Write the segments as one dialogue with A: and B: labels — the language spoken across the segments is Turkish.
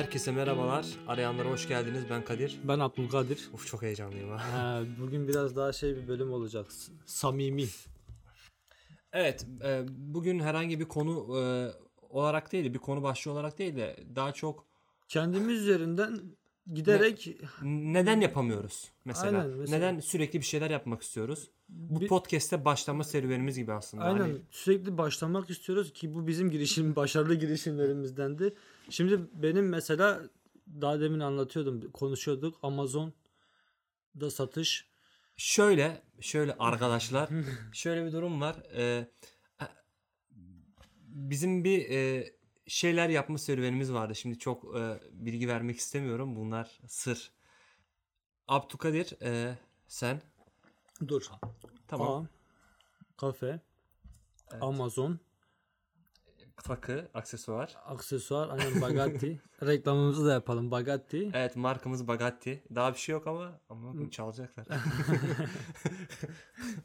A: Herkese merhabalar. Arayanlara hoş geldiniz. Ben Kadir.
B: Ben Abdülkadir.
A: Uf çok heyecanlıyım ha.
B: Ha, bugün biraz daha şey bir bölüm olacak. Samimi.
A: Evet, e, bugün herhangi bir konu e, olarak değil de bir konu başlığı olarak değil de daha çok
B: Kendimiz üzerinden giderek
A: neden yapamıyoruz mesela.
B: Aynen, mesela.
A: Neden sürekli bir şeyler yapmak istiyoruz? Bu
B: Bir-
A: podcast'te başlama serüvenimiz gibi aslında.
B: aynen
A: Hani
B: sürekli başlamak istiyoruz ki bu bizim girişim başarılı girişimlerimizdendi. Şimdi benim mesela daha demin anlatıyordum, konuşuyorduk. Amazon'da satış.
A: şöyle, şöyle arkadaşlar, şöyle bir durum var. E, bizim bir e, şeyler yapma serüvenimiz vardı. Şimdi çok e, bilgi vermek istemiyorum. Bunlar sır. Abdülkadir e, sen
B: Dur.
A: tamam.
B: A, kafe, Amazon,
A: Takı, aksesuar.
B: aksesuar, aynen Bagatti. Reklamımızı da yapalım Bagatti.
A: Evet markamız Bagatti. Daha bir şey yok ama ama çalacaklar.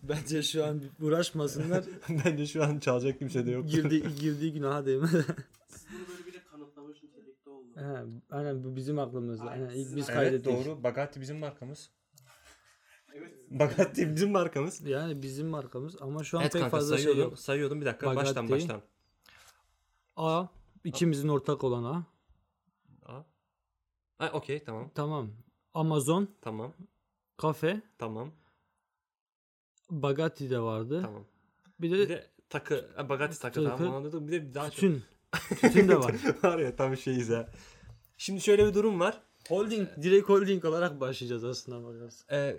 B: Bence şu an uğraşmasınlar.
A: Bence şu an çalacak kimse de yok.
B: Girdi, girdiği günaha değmez.
C: Bunu böyle bir de kanıtlamış nitelikte oldu.
B: He, aynen bu bizim aklımızda. Aynen, ilk biz
A: evet
B: kaydettik.
A: doğru. Bagatti bizim markamız.
C: Evet.
A: Bagatti bizim markamız.
B: Yani bizim markamız ama şu an
A: Evet
B: pek
A: kanka
B: fazla şey
A: sayıyordum.
B: yok.
A: sayıyordum bir dakika. Baştan
B: Bagatti.
A: baştan.
B: A ikimizin ortak olan A.
A: Aa. Ha, okey tamam.
B: Tamam. Amazon,
A: Tamam.
B: kafe,
A: Tamam.
B: Bagatti de vardı.
A: Tamam.
B: Bir de,
A: Bir de takı. Bagatti takı
B: Takı.
A: tamam anladım. Bir de daha çok.
B: tütün. tütün de var.
A: var ya tam şeyiz ha. Şimdi şöyle bir durum var.
B: holding, direkt holding olarak başlayacağız aslında bakarsın.
A: e,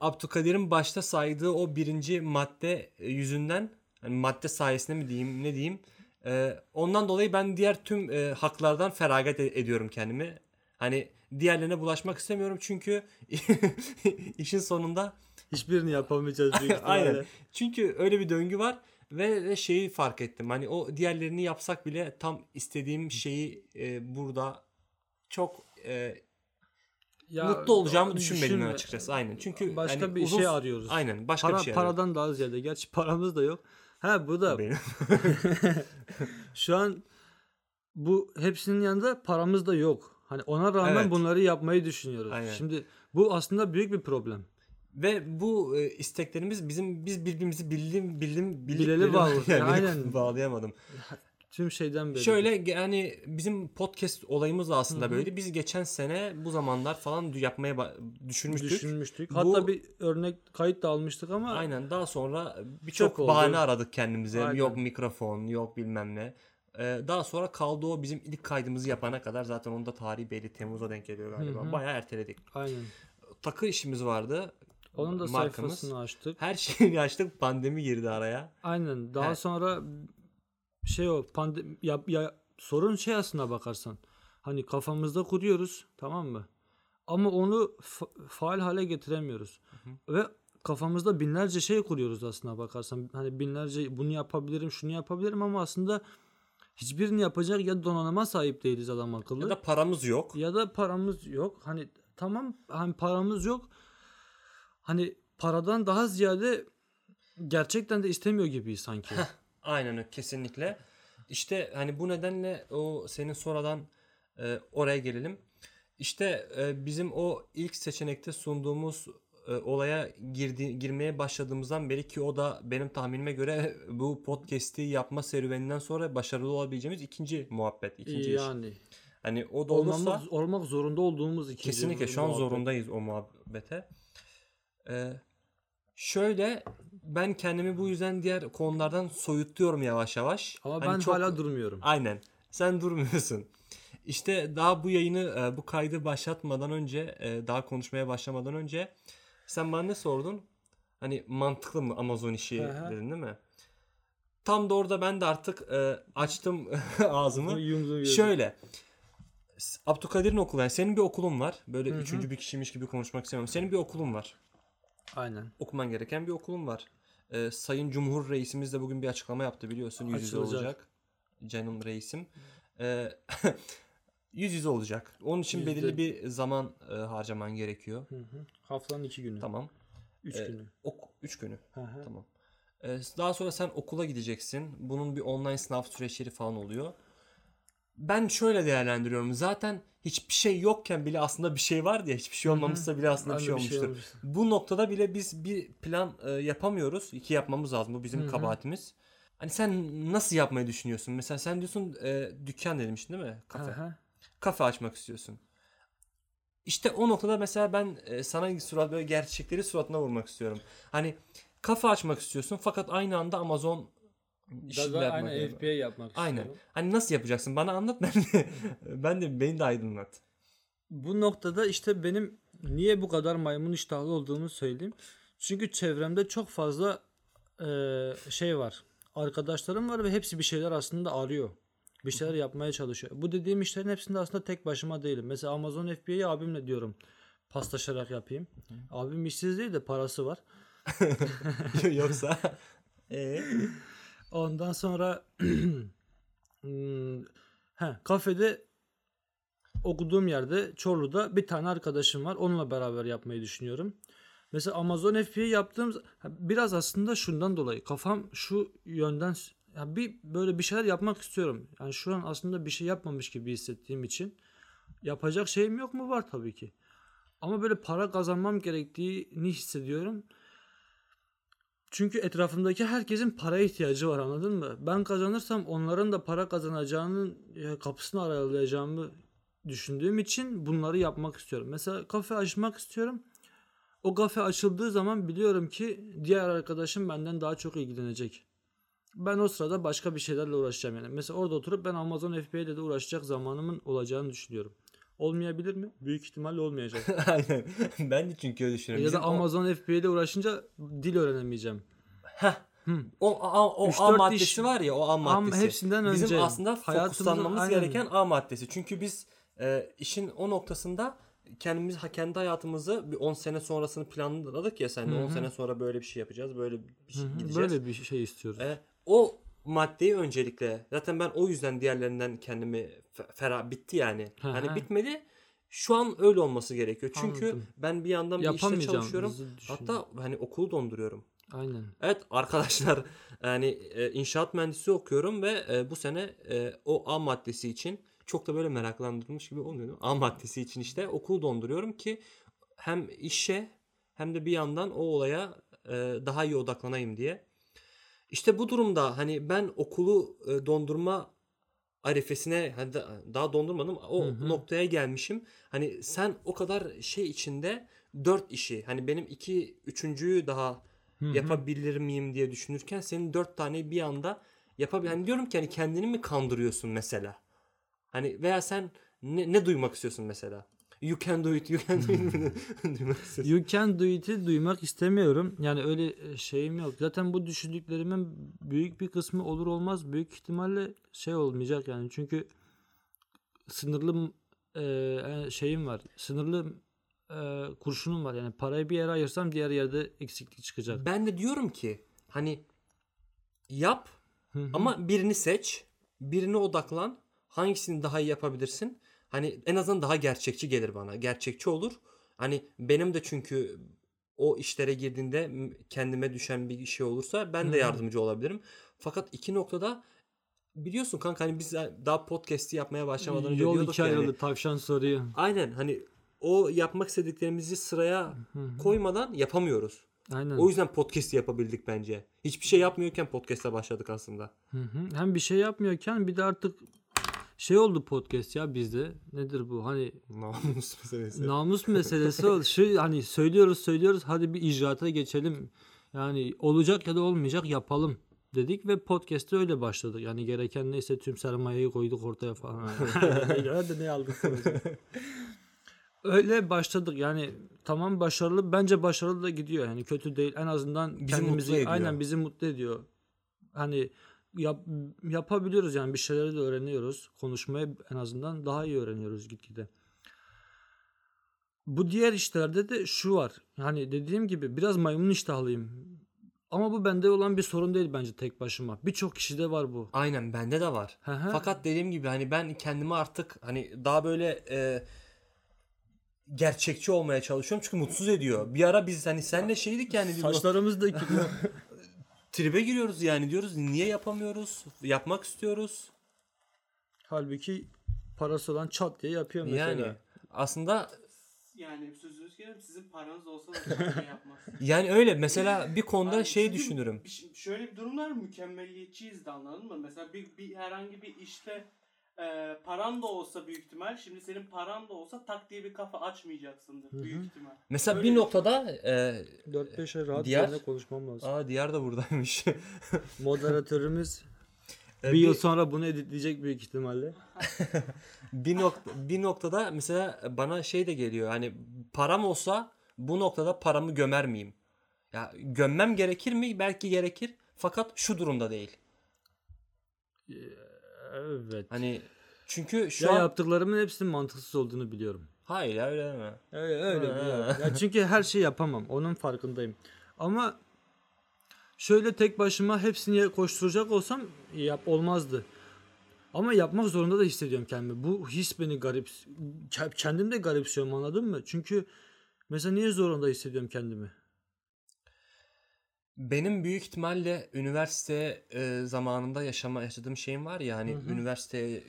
A: Abdülkadir'in başta saydığı o birinci madde e, yüzünden hani madde sayesinde mi diyeyim ne diyeyim e, ondan dolayı ben diğer tüm e, haklardan feragat e- ediyorum kendimi. Hani diğerlerine bulaşmak istemiyorum çünkü işin sonunda
B: Hiçbirini yapamayacağız büyük ihtimalle.
A: aynen çünkü öyle bir döngü var ve, ve şeyi fark ettim hani o diğerlerini yapsak bile tam istediğim şeyi e, burada çok e,
B: Ya,
A: mutlu olacağımı düşünmedim
B: düşünme.
A: açıkçası aynen çünkü
B: Başka
A: hani
B: bir
A: uzun-
B: şey arıyoruz.
A: aynen başka
B: Para,
A: bir şey arıyorum.
B: paradan daha ziyade. Gerçi paramız da yok. Ha bu da
A: Benim.
B: Şu an bu hepsinin yanında paramız da yok. Hani ona rağmen
A: Evet.
B: bunları yapmayı düşünüyoruz.
A: Aynen.
B: Şimdi bu aslında büyük bir problem.
A: Ve bu e, isteklerimiz bizim biz birbirimizi bildim bildim bildik
B: bileli- bağlı.
A: Yani
B: Aynen.
A: bağlayamadım.
B: Tüm şeyden beri.
A: Şöyle yani bizim podcast olayımız da aslında böyle. Biz geçen sene bu zamanlar falan yapmaya düşünmüştük.
B: düşünmüştük.
A: Bu-
B: Hatta bir örnek kayıt da almıştık ama
A: Aynen daha sonra birçok bahane aradık kendimize.
B: Aynen.
A: Yok mikrofon, yok bilmem ne. Ee, daha sonra kaldı o bizim ilk kaydımızı yapana kadar zaten onun da tarihi belli Temmuz'a denk geliyor galiba.
B: Hı hı.
A: Bayağı erteledik.
B: aynen.
A: Takı işimiz vardı.
B: Onun da
A: Markamız.
B: sayfasını açtık.
A: Her şeyi açtık. Pandemi girdi araya.
B: Aynen. Daha
A: He.
B: sonra şey o pandemi ya, ya sorun şey aslına bakarsan. Hani kafamızda kuruyoruz, tamam mı? Ama onu fa- faal hale getiremiyoruz. Ve kafamızda binlerce şey kuruyoruz aslına bakarsan. Hani binlerce bunu yapabilirim, şunu yapabilirim ama aslında hiçbirini yapacak ya donanıma sahip değiliz adam akıllı.
A: Ya da paramız yok.
B: ya da paramız yok. Hani tamam hani paramız yok. Hani paradan daha ziyade gerçekten de istemiyor gibiyiz sanki.
A: Aynen kesinlikle. İşte hani bu nedenle o senin sonradan e, oraya gelelim. İşte e, bizim o ilk seçenekte sunduğumuz e, olaya girdi, girmeye başladığımızdan beri ki o da benim tahminime göre bu podcast'i yapma serüveninden sonra başarılı olabileceğimiz ikinci muhabbet, ikinci iş.
B: yani
A: Hani o da
B: olmamız, olmak zorunda olduğumuz ikinci
A: Kesinlikle şu an
B: muhabbet.
A: zorundayız o muhabbete. Ee, şöyle ben kendimi bu yüzden diğer konulardan soyutluyorum yavaş yavaş.
B: Ama
A: Hani
B: ben
A: çok-
B: hala durmuyorum.
A: Aynen. Sen durmuyorsun. İşte daha bu yayını e, bu kaydı başlatmadan önce e, daha konuşmaya başlamadan önce sen bana ne sordun? Hani mantıklı mı Amazon işi
B: hı.
A: dedin değil mi? Tam da orada ben de artık e, açtım ağzımı. Şöyle. Abdülkadir'in okulu yani senin bir okulun var. Böyle
B: Hı hı.
A: üçüncü bir kişiymiş gibi konuşmak istemiyorum. Senin bir okulun var.
B: Aynen.
A: Okuman gereken bir okulun var. Ee, Sayın Cumhur Reisimiz de bugün bir açıklama yaptı biliyorsun. Yüz yüze
B: Açılacak.
A: olacak. Canım reisim. Ee, yüz yüze olacak. Onun için
B: Yüzde-
A: belirli bir zaman e, harcaman gerekiyor.
B: Hı hı. Haftanın iki günü.
A: Tamam.
B: Üç
A: Ee,
B: günü.
A: Ok üç günü.
B: Hı hı.
A: Tamam. Ee, daha sonra sen okula gideceksin. Bunun bir online sınav süreçleri falan oluyor. Ben şöyle değerlendiriyorum. Zaten hiçbir şey yokken bile aslında bir şey var diye hiçbir şey olmamışsa bile aslında bir şey
B: bir şey
A: olmuştur. Bu noktada bile biz bir plan e, yapamıyoruz. İki yapmamız lazım. Bu bizim kabahatimiz. Hani sen nasıl yapmayı düşünüyorsun? Mesela sen diyorsun e, dükkan demiştin değil mi? Kafe.
B: Aha.
A: Kafe açmak istiyorsun. İşte o noktada mesela ben e, sana surat böyle gerçekleri suratına vurmak istiyorum. Hani kafe açmak istiyorsun fakat aynı anda Amazon
B: da
A: yapmak
B: aynen. FBA yapmak
A: Aynen.
B: istiyorum.
A: Hani nasıl yapacaksın? Bana anlat ben de ben de beni de aydınlat.
B: Bu noktada işte benim niye bu kadar maymun iştahlı olduğumu söyleyeyim. Çünkü çevremde çok fazla eee, şey var. Arkadaşlarım var ve hepsi bir şeyler aslında arıyor. Bir şeyler yapmaya çalışıyor. Bu dediğim işlerin hepsinde aslında tek başıma değilim. Mesela Amazon FBA'yı abimle diyorum. Paslaşarak yapayım. Abim işsiz değil de parası var.
A: Yoksa e
B: Ondan sonra hmm, he, kafede okuduğum yerde Çorlu'da bir tane arkadaşım var. Onunla beraber yapmayı düşünüyorum. Mesela Amazon FBA yaptığım biraz aslında şundan dolayı kafam şu yönden ya bir böyle bir şeyler yapmak istiyorum. Yani şu an aslında bir şey yapmamış gibi hissettiğim için yapacak şeyim yok mu var tabii ki. Ama böyle para kazanmam gerektiğini hissediyorum. Çünkü etrafımdaki herkesin paraya ihtiyacı var anladın mı? Ben kazanırsam onların da para kazanacağının e, kapısını aralayacağımı düşündüğüm için bunları yapmak istiyorum. Mesela kafe açmak istiyorum. O kafe açıldığı zaman biliyorum ki diğer arkadaşım benden daha çok ilgilenecek. Ben o sırada başka bir şeylerle uğraşacağım yani. Mesela orada oturup ben Amazon FBA de uğraşacak zamanımın olacağını düşünüyorum. Olmayabilir mi? Büyük ihtimalle olmayacak.
A: aynen. Ben de çünkü öyle düşünüyorum.
B: ya da
A: Bizim
B: Amazon FBA ile uğraşınca dil öğrenemeyeceğim.
A: Heh.
B: Hı.
A: O, A, o
B: Üç,
A: A maddesi
B: iş-
A: var ya o A
B: Am
A: maddesi.
B: hepsinden önce.
A: Bizim aslında fokuslanmamız
B: aynen.
A: gereken A maddesi. Çünkü biz e, işin o noktasında kendimiz kendi hayatımızı bir 10 sene sonrasını planladık ya sen de
B: Hı
A: 10
B: hı.
A: sene sonra böyle bir şey yapacağız. Böyle bir şey gideceğiz.
B: Böyle bir şey istiyoruz.
A: E, o maddeyi öncelikle zaten ben o yüzden diğerlerinden kendimi fe- ferah bitti yani.
B: Hı
A: hani bitmedi. Şu an öyle olması gerekiyor. Çünkü
B: Anladım.
A: ben bir yandan bir işte çalışıyorum. Hatta hani okulu donduruyorum.
B: aynen.
A: Evet arkadaşlar yani e, inşaat mühendisi okuyorum ve e, bu sene e, o A maddesi için çok da böyle meraklandırmış gibi olmuyor. A maddesi için işte okul donduruyorum ki hem işe hem de bir yandan o olaya daha iyi odaklanayım diye. İşte bu durumda hani ben okulu e, dondurma arifesine hani da- daha dondurmadım o
B: Hı hı.
A: noktaya gelmişim. Hani sen o kadar şey içinde dört işi hani benim iki üçüncüyü daha
B: Hı hı.
A: yapabilir miyim diye düşünürken senin dört tane bir anda yapabil hani diyorum ki hani kendini mi kandırıyorsun mesela? Hani veya sen ne, ne duymak istiyorsun mesela? You can do it, you can do it istiyorsun?
B: You can do it'i duymak istemiyorum. Yani öyle e, şeyim yok. Zaten bu düşündüklerimin büyük bir kısmı olur olmaz büyük ihtimalle şey olmayacak yani. Çünkü sınırlı e, şeyim var. Sınırlı e, kurşunum var. Yani parayı bir yere ayırsam diğer yerde eksiklik çıkacak.
A: Ben de diyorum ki hani yap ama birini seç, birine odaklan. Hangisini daha iyi yapabilirsin? Hani en azından daha gerçekçi gelir bana. Gerçekçi olur. Hani benim de çünkü o işlere girdiğinde kendime düşen bir şey olursa ben de yardımcı olabilirim. Fakat iki noktada biliyorsun kanka hani biz daha podcast'i yapmaya başlamadan önce
B: Yol
A: diyorduk
B: iki
A: yani.
B: tavşan soruyu.
A: Aynen hani o yapmak istediklerimizi sıraya koymadan yapamıyoruz.
B: Aynen.
A: O yüzden podcast yapabildik bence. Hiçbir şey yapmıyorken podcast'a başladık aslında.
B: Hı hı. Hem bir şey yapmıyorken bir de artık şey oldu podcast ya bizde. Nedir bu? Hani
A: Namus meselesi.
B: namus meselesi oldu. Şu hani söylüyoruz söylüyoruz hadi bir icraata geçelim. Yani olacak ya da olmayacak yapalım dedik ve podcast'te öyle başladık. Yani gereken neyse tüm sermayeyi koyduk ortaya falan. hadi ne aldık. Öyle başladık yani tamam başarılı bence başarılı da gidiyor yani kötü değil en azından
A: Bizi
B: kendimizi aynen bizi mutlu ediyor. Hani yap, yapabiliyoruz yani bir şeyleri de öğreniyoruz. Konuşmayı en azından daha iyi öğreniyoruz gitgide. Bu diğer işlerde de şu var. Hani dediğim gibi biraz maymun iştahlıyım. Ama bu bende olan bir sorun değil bence tek başıma. Birçok kişide var bu.
A: Aynen bende de var.
B: Hı hı.
A: Fakat dediğim gibi hani ben kendimi artık hani daha böyle e, gerçekçi olmaya çalışıyorum çünkü mutsuz ediyor. Bir ara biz hani senle şeydik yani
B: Saçlarımız da
A: tribe giriyoruz yani diyoruz niye yapamıyoruz? Yapmak istiyoruz.
B: Halbuki parası olan çat diye yapıyor mesela.
A: Yani aslında
C: Yani sözünüz gelin sizin paranız olsa da şey yapmazsınız.
A: yani öyle mesela bir konuda
C: Hani
A: şey düşünürüm.
C: bir şöyle bir durumlar mükemmelliyetçiyiz de anladın mı? Mesela bir, bir herhangi bir işte e, paran da olsa büyük ihtimal şimdi senin paran da olsa tak diye bir kafa açmayacaksındır
B: hı.
C: büyük ihtimal.
A: Mesela
C: Öyle
A: bir
C: bir-
A: noktada e,
B: 4-5 ay rahat
A: Diğer-
B: konuşmam lazım.
A: aa diğer de buradaymış.
B: Moderatörümüz
A: E,
B: bir yıl sonra bunu editleyecek büyük ihtimalle.
A: bir nokta bir noktada mesela bana şey de geliyor. Hani param olsa bu noktada paramı gömer miyim? Ya gömmem gerekir mi? Belki gerekir. Fakat şu durumda değil.
B: Evet.
A: Hani çünkü şu
B: ya
A: an
B: yaptıklarımın hepsinin mantıksız olduğunu biliyorum.
A: hayır öyle deme.
B: Öyle öyle
A: Ha.
B: biliyorum. Ya çünkü her şey yapamam. Onun farkındayım. Ama şöyle tek başıma hepsini koşturacak olsam yap olmazdı. Ama yapmak zorunda da hissediyorum kendimi. Bu his beni garip ke- kendim de garipsiyorum anladın mı? Çünkü mesela niye zorunda hissediyorum kendimi?
A: Benim büyük ihtimalle üniversite e, zamanında yaşama yaşadığım şeyim var ya hani
B: Hı hı.
A: üniversiteye e,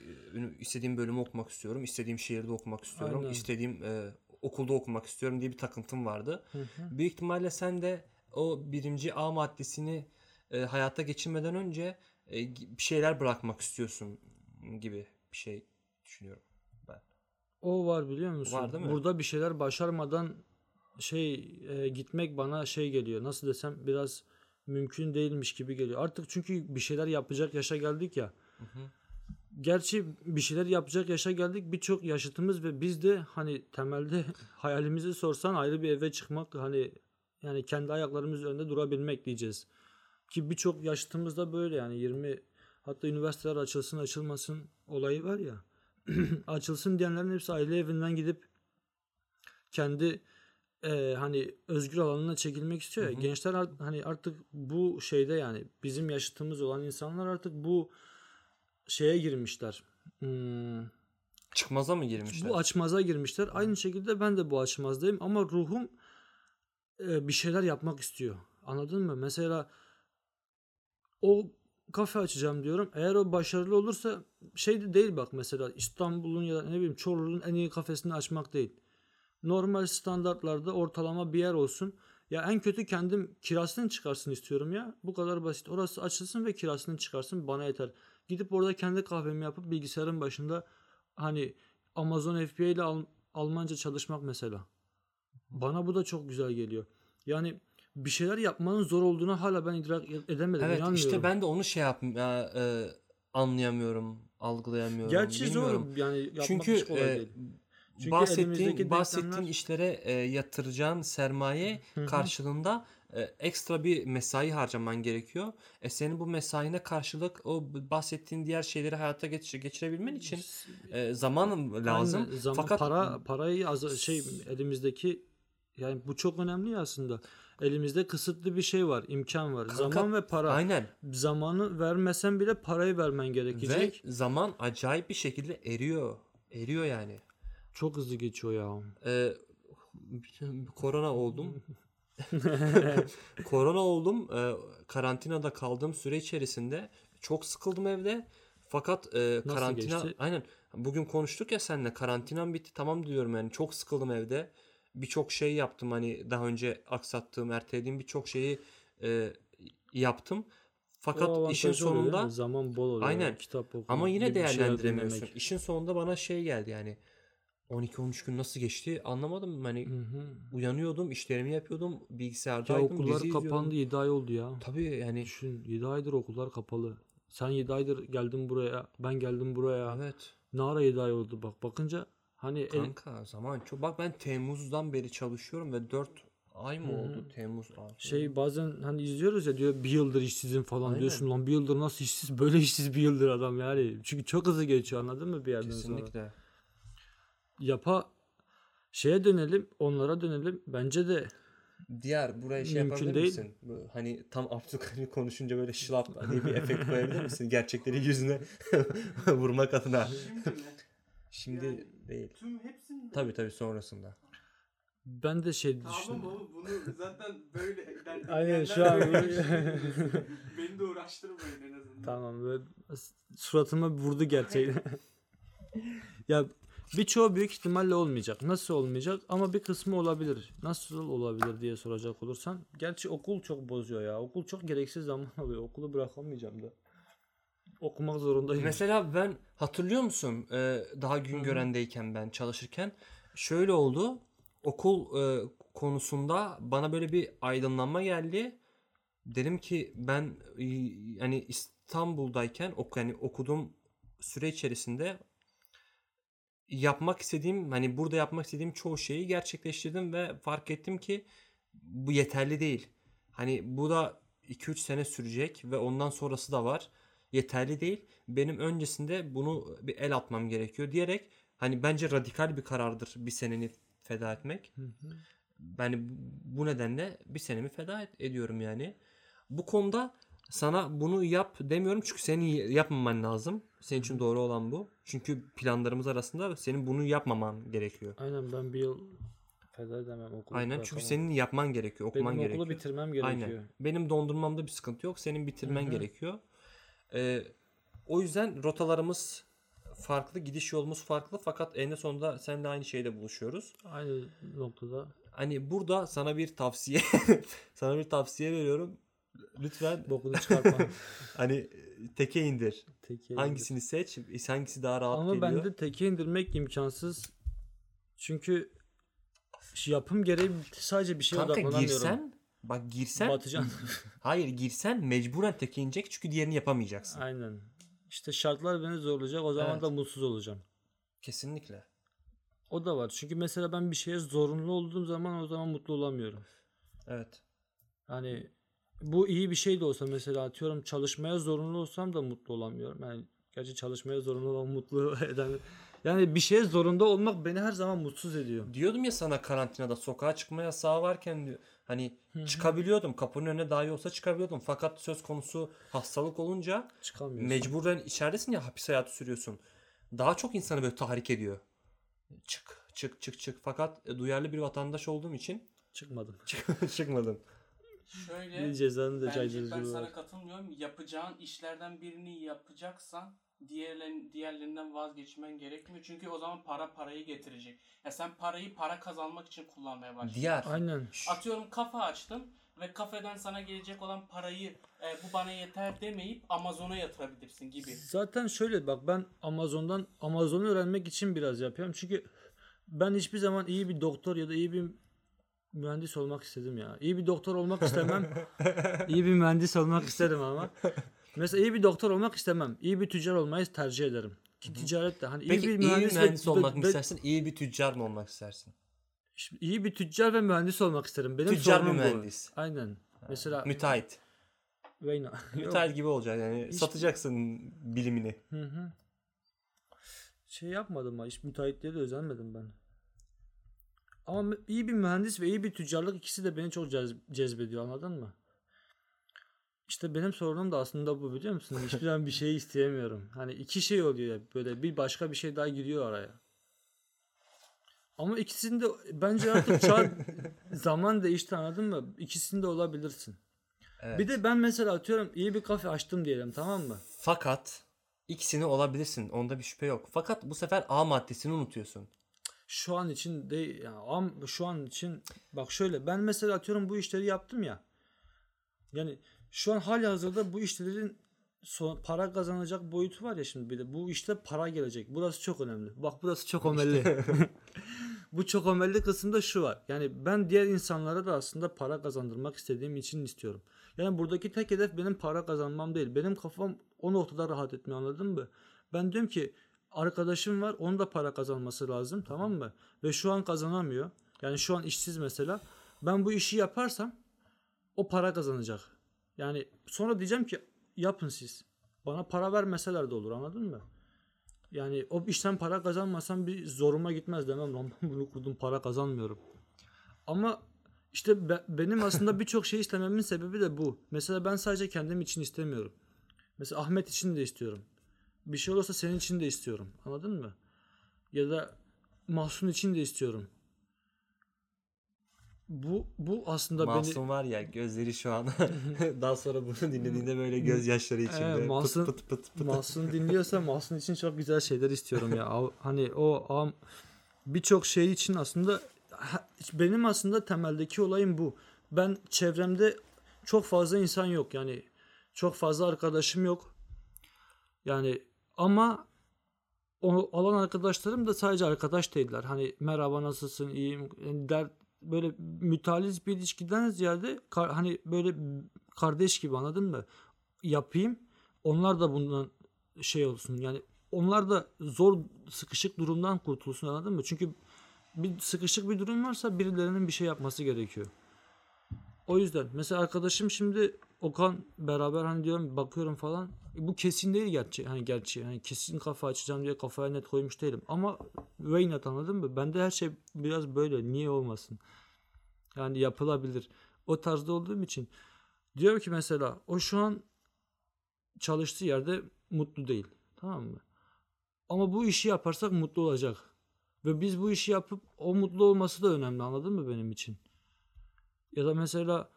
A: istediğim bölümü okumak istiyorum, istediğim şehirde okumak istiyorum,
B: Aynen.
A: istediğim e, okulda okumak istiyorum diye bir takıntım vardı. Büyük ihtimalle sen de o birinci A maddesini e, hayata geçirmeden önce e, bir şeyler bırakmak istiyorsun gibi bir şey düşünüyorum ben.
B: O var biliyor musun?
A: Var değil mi?
B: Burada bir şeyler başarmadan şey e, gitmek bana şey geliyor. Nasıl desem biraz mümkün değilmiş gibi geliyor. Artık çünkü bir şeyler yapacak yaşa geldik ya. Gerçi bir şeyler yapacak yaşa geldik. Birçok yaşıtımız ve biz de hani temelde hayalimizi sorsan ayrı bir eve çıkmak hani yani kendi ayaklarımız önünde durabilmek diyeceğiz. Ki birçok yaşıtımız da böyle yani 20 hatta üniversiteler açılsın açılmasın olayı var ya. açılsın diyenlerin hepsi aile evinden gidip kendi e, hani özgür alanına çekilmek istiyor ya.
A: Hı hı.
B: Gençler art- hani artık bu şeyde yani bizim yaşıtımız olan insanlar artık bu şeye girmişler. Hmm,
A: Çıkmaza mı girmişler?
B: bu açmaza girmişler. Aynı şekilde ben de bu açmazdayım ama ruhum e, bir şeyler yapmak istiyor. Anladın mı? Mesela o kafe açacağım diyorum. Eğer o başarılı olursa şey de değil bak mesela İstanbul'un ya da ne bileyim Çorlu'nun en iyi kafesini açmak değil. Normal standartlarda ortalama bir yer olsun. Ya en kötü kendim kirasını çıkarsın istiyorum ya. Bu kadar basit. Orası açılsın ve kirasını çıkarsın bana yeter. Gidip orada kendi kahvemi yapıp bilgisayarın başında hani Amazon FBA ile Al- Almanca çalışmak mesela. Bana bu da çok güzel geliyor. Yani bir şeyler yapmanın zor olduğunu hala ben idrak edemedim.
A: Evet
B: inanmıyorum.
A: işte ben de onu şey yap ya, e, anlayamıyorum, algılayamıyorum.
B: Gerçi
A: bilmiyorum.
B: zor yani yapmak
A: Çünkü
B: hiç kolay
A: e,
B: değil. Çünkü
A: bahsettiğin bahsettiğin
B: denklemler-
A: işlere e, yatıracağın sermaye
B: Hı hı.
A: karşılığında e, ekstra bir mesai harcaman gerekiyor. E senin bu mesaine karşılık o bahsettiğin diğer şeyleri hayata geçir, geçirebilmen için e, zaman lazım.
B: Aynen, zaman,
A: Fakat
B: para parayı az şey elimizdeki yani bu çok önemli ya aslında. Elimizde kısıtlı bir şey var, imkan var.
A: Kanka,
B: zaman ve para.
A: aynen
B: Zamanı vermesen bile parayı vermen gerekecek.
A: ve zaman acayip bir şekilde eriyor. Eriyor yani.
B: Çok hızlı geçiyor ya.
A: Ee, korona oldum. korona oldum. Ee, karantinada kaldığım süre içerisinde çok sıkıldım evde. Fakat e,
B: Nasıl
A: karantina
B: geçti?
A: aynen bugün konuştuk ya seninle karantinam bitti tamam diyorum yani çok sıkıldım evde. Birçok şey yaptım hani daha önce aksattığım, ertelediğim birçok şeyi e, yaptım.
B: O
A: Fakat işin sonunda
B: zaman bol oluyor.
A: Aynen.
B: Kitap okumak,
A: ama yine değerlendiremiyorsun.
B: dinlemek.
A: İşin sonunda bana şey geldi yani 12-13 gün nasıl geçti anlamadım. Hani
B: Hı hı.
A: uyanıyordum, işlerimi yapıyordum,
B: Ya
A: bilgisayardaydım,
B: okullar
A: dizi izliyordum.
B: kapandı 7 ay oldu ya.
A: Tabii yani
B: Düşün 7 aydır okullar kapalı. Sen 7 aydır geldin buraya. Ben geldim buraya.
A: evet
B: Ne ara 7 ay oldu bak. Bakınca hani el-
A: kanka zaman çok. Bak ben Temmuz'dan beri çalışıyorum ve 4 ay mı
B: hı.
A: oldu Temmuz? Aa,
B: şey bazen hani izliyoruz ya diyor bir yıldır işsizim falan
A: Aynen.
B: diyorsun lan bir yıldır nasıl işsiz böyle işsiz bir yıldır adam yani. Çünkü çok hızlı geçiyor anladın mı bir yerden sonra.
A: kesinlikle.
B: Yapa şeye dönelim onlara dönelim. Bence de
A: Diğer buraya şey
B: Mümkün
A: yapabilir
B: değil.
A: misin? Bu, hani tam Abdülkadir konuşunca böyle şılap diye bir efekt koyabilir misin? Gerçekleri yüzüne vurmak adına.
C: Şimdi Yani
A: değil.
C: Tüm hepsinde.
A: Tabii tabii sonrasında.
B: Ben de şey
C: Tamam
B: düşündüm.
C: ama bunu zaten böyle
B: Aynen, şu an
C: böyle
B: böyle-.
C: Beni de uğraştırmayın en azından.
B: Tamam böyle suratıma vurdu gerçekten. ya birçoğu büyük ihtimalle olmayacak. Nasıl olmayacak? Ama bir kısmı olabilir. Nasıl olabilir diye soracak olursan. Gerçi okul çok bozuyor ya. Okul çok gereksiz zaman alıyor. Okulu bırakamayacağım da. Okumak zorundayım.
A: Mesela ben hatırlıyor musun e, daha gün görendeyken ben çalışırken şöyle oldu. Okul e, konusunda bana böyle bir aydınlanma geldi. Dedim ki ben hani İstanbul'dayken ok yani okuduğum süre içerisinde yapmak istediğim hani burada yapmak istediğim çoğu şeyi gerçekleştirdim ve fark ettim ki bu yeterli değil. Hani bu da 2-3 sene sürecek ve ondan sonrası da var. Yeterli değil. Benim öncesinde bunu bir el atmam gerekiyor diyerek hani bence radikal bir karardır bir seneni feda etmek. Ben bu nedenle bir senemi feda ediyorum yani. Bu konuda sana bunu yap demiyorum çünkü senin yapmaman lazım. Senin için doğru olan bu. Çünkü planlarımız arasında senin bunu yapmaman gerekiyor.
B: Aynen ben bir yıl feda edemem okulu.
A: Aynen çünkü senin yapman gerekiyor, okuman
B: Benim
A: gerekiyor.
B: okulu bitirmem gerekiyor.
A: Aynen. Benim dondurmamda bir sıkıntı yok. Senin bitirmen
B: Hı hı.
A: gerekiyor. Ee, o yüzden rotalarımız farklı, gidiş yolumuz farklı fakat en sonunda seninle aynı şeyde buluşuyoruz.
B: Aynı noktada.
A: Hani burada sana bir tavsiye sana bir tavsiye veriyorum. Lütfen
B: Bokunu çıkartma.
A: hani teke indir.
B: Teke
A: Hangisini seç? Hangisi daha rahat
B: Ama
A: geliyor?
B: bende teke indirmek imkansız. Çünkü yapım gereği sadece bir şeye
A: Kanka
B: odaklanamıyorum.
A: girsen bak girsen
B: Batacağım.
A: hayır girsen mecburen teke inecek çünkü diğerini yapamayacaksın.
B: Aynen. İşte şartlar beni zorlayacak. O zaman
A: Evet.
B: da mutsuz olacağım.
A: Kesinlikle.
B: O da var. Çünkü mesela ben bir şeye zorunlu olduğum zaman o zaman mutlu olamıyorum.
A: Evet.
B: Hani bu iyi bir şey de olsa mesela atıyorum çalışmaya zorunlu olsam da mutlu olamıyorum. Yani gerçi çalışmaya zorunlu olan mutlu eden yani bir şeye zorunda olmak beni her zaman mutsuz ediyor.
A: Diyordum ya sana karantinada sokağa çıkma yasağı varken diyor. Hani çıkabiliyordum. Kapının önüne dahi olsa çıkabiliyordum. Fakat söz konusu hastalık olunca mecburen içeridesin ya hapis hayatı sürüyorsun. Daha çok insanı böyle tahrik ediyor. Çık çık çık çık. Fakat e, duyarlı bir vatandaş olduğum için
B: Çıkmadım.
A: çık- çıkmadım.
C: Şöyle
B: Bir cezanın da
C: Bence ben sana
B: var.
C: katılmıyorum. Yapacağın işlerden birini yapacaksan diğerlerin, diğerlerinden vazgeçmen gerekmiyor. Çünkü o zaman para parayı getirecek. Ya sen parayı para kazanmak için kullanmaya başlıyorsun.
A: Diğer
B: Aynen.
C: Atıyorum kafe açtın ve kafeden sana gelecek olan parayı e, bu bana yeter demeyip Amazon'a yatırabilirsin gibi.
B: Zaten şöyle bak ben Amazon'dan Amazon'u öğrenmek için biraz yapıyorum. Çünkü ben hiçbir zaman iyi bir doktor ya da iyi bir mühendis olmak istedim ya. İyi bir doktor olmak istemem. iyi bir mühendis olmak isterim ama. Mesela iyi bir doktor olmak istemem. İyi bir tüccar olmayı tercih ederim. Ki ticaret de hani
A: Peki
B: iyi
A: iyi
B: bir mühendis, ve-
A: mühendis olmak mı
B: ve-
A: istersin? İyi bir tüccar mı olmak istersin?
B: iyi bir tüccar ve mühendis olmak isterim. Benim
A: Tüccar bir
B: sorunum bu.
A: mühendis.
B: Aynen. Mesela
A: Müteahhit.
B: Veyna.
A: Müteahhit gibi olacak yani.
B: Hiç-
A: Satacaksın bilimini.
B: Hı hı. Şey yapmadım ha. Hiç müteahhitliğe de özenmedim ben. Ama iyi bir mühendis ve iyi bir tüccarlık ikisi de beni çok cez- cezbediyor anladın mı? İşte benim sorunum da aslında bu biliyor musun? Hiçbir zaman bir şey isteyemiyorum. Hani iki şey oluyor ya böyle bir başka bir şey daha giriyor araya. Ama ikisinde bence artık çağ zaman değişti anladın mı? İkisinde olabilirsin.
A: Evet.
B: Bir de ben mesela atıyorum iyi bir kafe açtım diyelim tamam mı?
A: Fakat ikisini olabilirsin. Onda bir şüphe yok. Fakat bu sefer A maddesini unutuyorsun.
B: Şu an için değil yani am şu an için bak şöyle ben mesela atıyorum bu işleri yaptım ya. Yani şu an hali hazırda bu işlerin son, para kazanacak boyutu var ya şimdi bir de bu işte para gelecek. Burası çok önemli. Bak burası çok önemli. bu çok önemli kısımda şu var. Yani ben diğer insanlara da aslında para kazandırmak istediğim için istiyorum. Yani buradaki tek hedef benim para kazanmam değil. Benim kafam o noktada rahat etmiyor anladın mı? Ben diyorum ki arkadaşım var onun da para kazanması lazım tamam mı? Ve şu an kazanamıyor. Yani şu an işsiz mesela. Ben bu işi yaparsam o para kazanacak. Yani sonra diyeceğim ki yapın siz. Bana para vermeseler de olur anladın mı? Yani o işten para kazanmasam bir zoruma gitmez demem. Lan bunu kurdum para kazanmıyorum. Ama işte be- benim aslında birçok şey istememin sebebi de bu. Mesela ben sadece kendim için istemiyorum. Mesela Ahmet için de istiyorum. Bir şey olursa senin için de istiyorum. Anladın mı? Ya da Mahsun için de istiyorum. bu bu aslında beni
A: Masum var ya gözleri şu an daha sonra bunu dinlediğinde böyle gözyaşları içinde
B: Evet, Masum-
A: pıt pıt pıt pıt.
B: Mahsun dinliyorsa Mahsun için çok güzel şeyler istiyorum ya. Hani o birçok şey için aslında benim aslında temeldeki olayım bu. Ben çevremde çok fazla insan yok. Yani çok fazla arkadaşım yok. Yani ama o alan arkadaşlarım da sadece arkadaş değiller. Hani merhaba nasılsın iyiyim yani der böyle mütaliz bir ilişkiden ziyade kar- hani böyle kardeş gibi anladın mı? Yapayım. Onlar da bundan şey olsun. Yani onlar da zor sıkışık durumdan kurtulsun anladın mı? Çünkü bir sıkışık bir durum varsa birilerinin bir şey yapması gerekiyor. O yüzden mesela arkadaşım şimdi Okan beraber hani diyorum bakıyorum falan. E, Bu kesin değil gerçi. Hani gerçi hani kesin kafa açacağım diye kafaya net koymuş değilim. Ama why not anladın mı? Bende her şey biraz böyle. Niye olmasın? Yani yapılabilir. O tarzda olduğum için diyorum ki mesela o şu an çalıştığı yerde mutlu değil. Tamam mı? Ama bu işi yaparsak mutlu olacak. Ve biz bu işi yapıp o mutlu olması da önemli anladın mı benim için? Ya da mesela